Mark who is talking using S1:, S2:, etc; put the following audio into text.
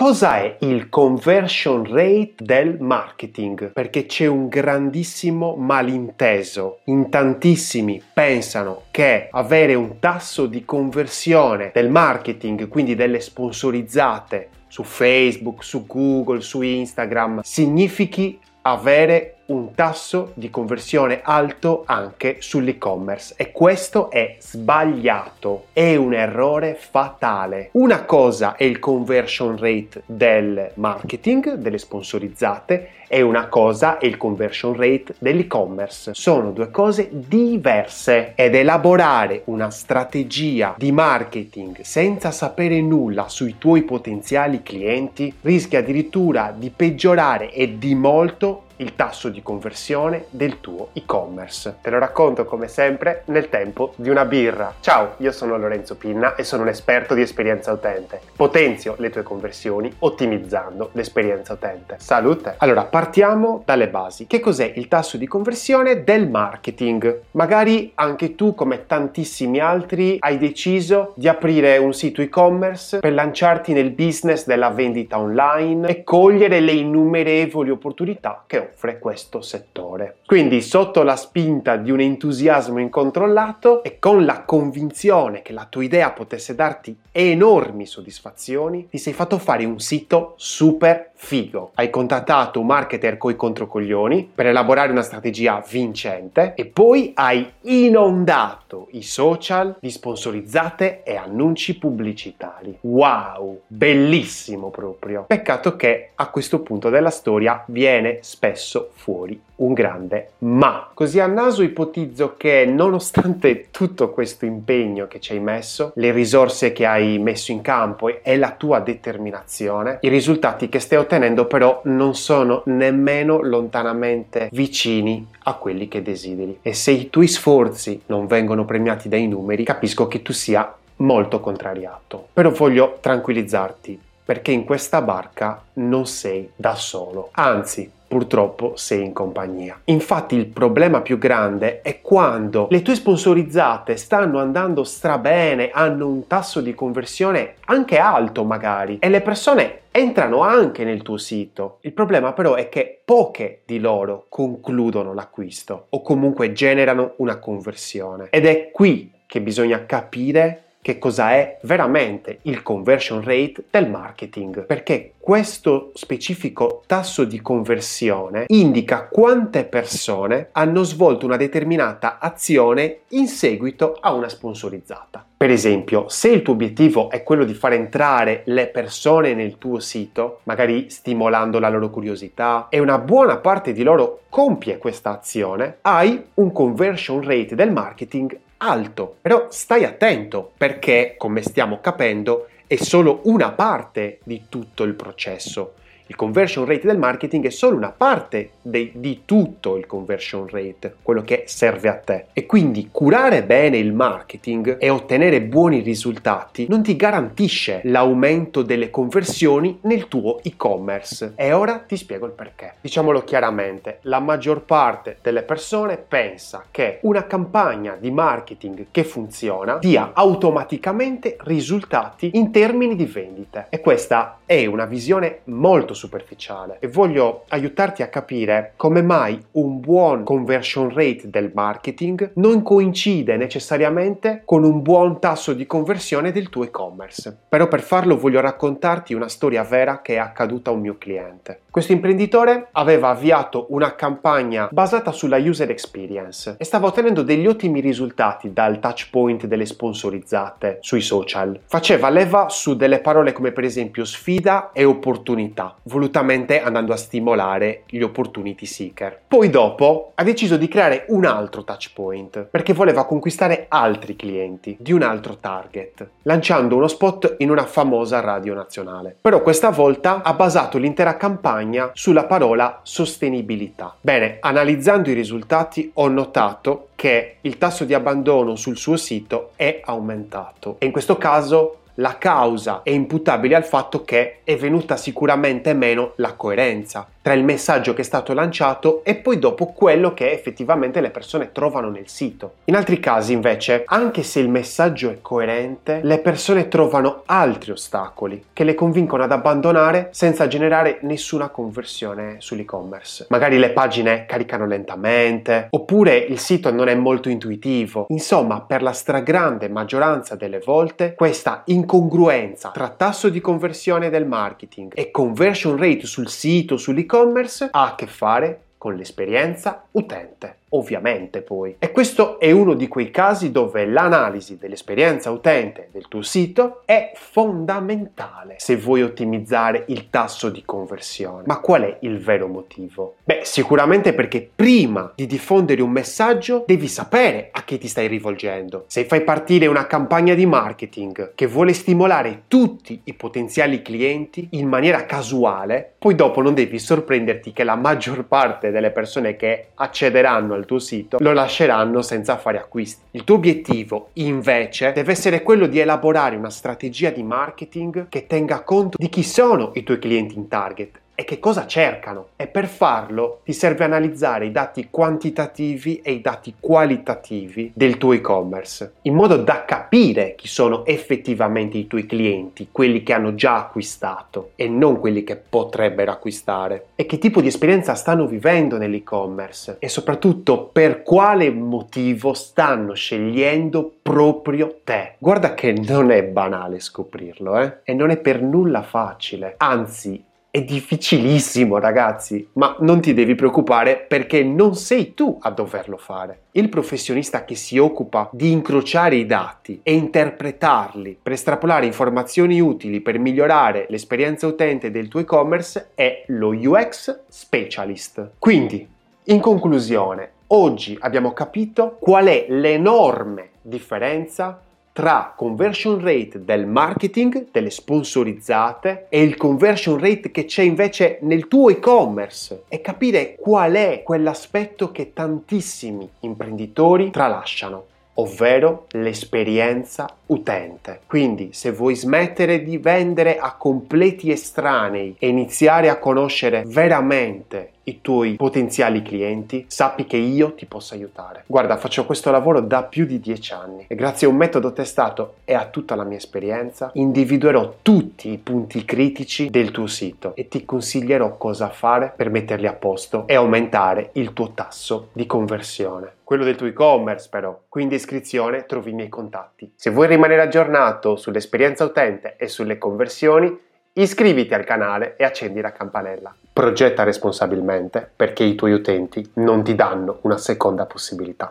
S1: Cos'è il conversion rate del marketing? Perché c'è un grandissimo malinteso. In tantissimi pensano che avere un tasso di conversione del marketing, quindi delle sponsorizzate su Facebook, su Google, su Instagram, significhi avere un tasso di conversione alto anche sull'e-commerce e questo è sbagliato, è un errore fatale. Una cosa è il conversion rate del marketing, delle sponsorizzate, e una cosa è il conversion rate dell'e-commerce. Sono due cose diverse ed elaborare una strategia di marketing senza sapere nulla sui tuoi potenziali clienti rischia addirittura di peggiorare e di molto il tasso di conversione del tuo e-commerce. Te lo racconto come sempre nel tempo di una birra. Ciao, io sono Lorenzo Pinna e sono un esperto di esperienza utente. Potenzio le tue conversioni ottimizzando l'esperienza utente. Salute! Allora, partiamo dalle basi. Che cos'è il tasso di conversione del marketing? Magari anche tu, come tantissimi altri, hai deciso di aprire un sito e-commerce per lanciarti nel business della vendita online e cogliere le innumerevoli opportunità che offre questo settore. Quindi sotto la spinta di un entusiasmo incontrollato e con la convinzione che la tua idea potesse darti enormi soddisfazioni, ti sei fatto fare un sito super figo. Hai contattato un marketer coi controcoglioni per elaborare una strategia vincente e poi hai inondato i social di sponsorizzate e annunci pubblicitari. Wow, bellissimo proprio. Peccato che a questo punto della storia viene spesso fuori un grande ma. Così a naso ipotizzo che nonostante tutto questo impegno che ci hai messo, le risorse che hai messo in campo e la tua determinazione, i risultati che stai ottenendo però non sono nemmeno lontanamente vicini a quelli che desideri. E se i tuoi sforzi non vengono premiati dai numeri, capisco che tu sia molto contrariato. Però voglio tranquillizzarti perché in questa barca non sei da solo. Anzi, purtroppo sei in compagnia. Infatti il problema più grande è quando le tue sponsorizzate stanno andando strabene, hanno un tasso di conversione anche alto magari e le persone entrano anche nel tuo sito. Il problema però è che poche di loro concludono l'acquisto o comunque generano una conversione ed è qui che bisogna capire che cosa è veramente il conversion rate del marketing, perché questo specifico tasso di conversione indica quante persone hanno svolto una determinata azione in seguito a una sponsorizzata. Per esempio, se il tuo obiettivo è quello di far entrare le persone nel tuo sito, magari stimolando la loro curiosità, e una buona parte di loro compie questa azione, hai un conversion rate del marketing alto. Però stai attento perché, come stiamo capendo, è solo una parte di tutto il processo. Il conversion rate del marketing è solo una parte de, di tutto il conversion rate, quello che serve a te. E quindi curare bene il marketing e ottenere buoni risultati non ti garantisce l'aumento delle conversioni nel tuo e-commerce. E ora ti spiego il perché. Diciamolo chiaramente, la maggior parte delle persone pensa che una campagna di marketing che funziona dia automaticamente risultati in termini di vendite. E questa è una visione molto superficiale e voglio aiutarti a capire come mai un buon conversion rate del marketing non coincide necessariamente con un buon tasso di conversione del tuo e-commerce. Però per farlo voglio raccontarti una storia vera che è accaduta a un mio cliente. Questo imprenditore aveva avviato una campagna basata sulla user experience e stava ottenendo degli ottimi risultati dal touch point delle sponsorizzate sui social. Faceva leva su delle parole come per esempio sfida e opportunità, volutamente andando a stimolare gli opportunity seeker. Poi dopo ha deciso di creare un altro touch point perché voleva conquistare altri clienti di un altro target, lanciando uno spot in una famosa radio nazionale. Però questa volta ha basato l'intera campagna sulla parola sostenibilità. Bene, analizzando i risultati ho notato che il tasso di abbandono sul suo sito è aumentato e in questo caso la causa è imputabile al fatto che è venuta sicuramente meno la coerenza tra il messaggio che è stato lanciato e poi dopo quello che effettivamente le persone trovano nel sito. In altri casi invece, anche se il messaggio è coerente, le persone trovano altri ostacoli che le convincono ad abbandonare senza generare nessuna conversione sull'e-commerce. Magari le pagine caricano lentamente, oppure il sito non è molto intuitivo. Insomma, per la stragrande maggioranza delle volte, questa incongruenza tra tasso di conversione del marketing e conversion rate sul sito, sull'e-commerce, e-commerce ha a che fare con l'esperienza utente ovviamente poi. E questo è uno di quei casi dove l'analisi dell'esperienza utente del tuo sito è fondamentale se vuoi ottimizzare il tasso di conversione. Ma qual è il vero motivo? Beh, sicuramente perché prima di diffondere un messaggio devi sapere a chi ti stai rivolgendo. Se fai partire una campagna di marketing che vuole stimolare tutti i potenziali clienti in maniera casuale, poi dopo non devi sorprenderti che la maggior parte delle persone che accederanno al tuo sito lo lasceranno senza fare acquisti. Il tuo obiettivo invece deve essere quello di elaborare una strategia di marketing che tenga conto di chi sono i tuoi clienti in target e che cosa cercano. E per farlo ti serve analizzare i dati quantitativi e i dati qualitativi del tuo e-commerce, in modo da capire chi sono effettivamente i tuoi clienti, quelli che hanno già acquistato e non quelli che potrebbero acquistare, e che tipo di esperienza stanno vivendo nell'e-commerce e soprattutto per quale motivo stanno scegliendo proprio te. Guarda che non è banale scoprirlo, eh? E non è per nulla facile, anzi è difficilissimo, ragazzi, ma non ti devi preoccupare perché non sei tu a doverlo fare. Il professionista che si occupa di incrociare i dati e interpretarli per estrapolare informazioni utili per migliorare l'esperienza utente del tuo e-commerce è lo UX Specialist. Quindi, in conclusione, oggi abbiamo capito qual è l'enorme differenza tra conversion rate del marketing, delle sponsorizzate e il conversion rate che c'è invece nel tuo e-commerce e capire qual è quell'aspetto che tantissimi imprenditori tralasciano ovvero l'esperienza utente. Quindi se vuoi smettere di vendere a completi estranei e iniziare a conoscere veramente i tuoi potenziali clienti, sappi che io ti posso aiutare. Guarda, faccio questo lavoro da più di dieci anni e grazie a un metodo testato e a tutta la mia esperienza individuerò tutti i punti critici del tuo sito e ti consiglierò cosa fare per metterli a posto e aumentare il tuo tasso di conversione. Quello del tuo e-commerce però, qui in descrizione trovi i miei contatti. Se vuoi rimanere aggiornato sull'esperienza utente e sulle conversioni, iscriviti al canale e accendi la campanella. Progetta responsabilmente perché i tuoi utenti non ti danno una seconda possibilità.